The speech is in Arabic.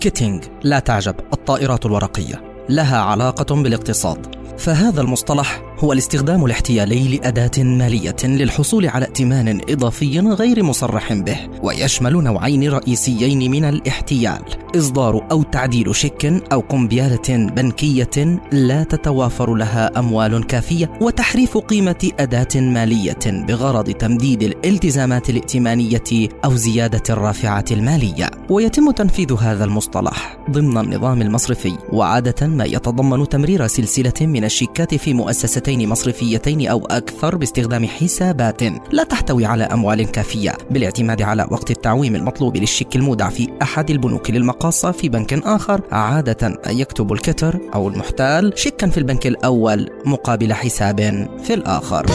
كيتينج لا تعجب الطائرات الورقية لها علاقة بالاقتصاد. فهذا المصطلح هو الاستخدام الاحتيالي لأداة مالية للحصول على ائتمان إضافي غير مصرح به ويشمل نوعين رئيسيين من الاحتيال إصدار أو تعديل شيك أو قنبيالة بنكية لا تتوافر لها أموال كافية وتحريف قيمة أداة مالية بغرض تمديد الالتزامات الائتمانية أو زيادة الرافعات المالية. ويتم تنفيذ هذا المصطلح ضمن النظام المصرفي وعادة ما يتضمن تمرير سلسلة من الشيكات في مؤسستين مصرفيتين أو أكثر باستخدام حسابات لا تحتوي على أموال كافية بالاعتماد على وقت التعويم المطلوب للشيك المودع في أحد البنوك للمقاصة في بنك آخر عادة يكتب الكتر أو المحتال شيكا في البنك الأول مقابل حساب في الآخر.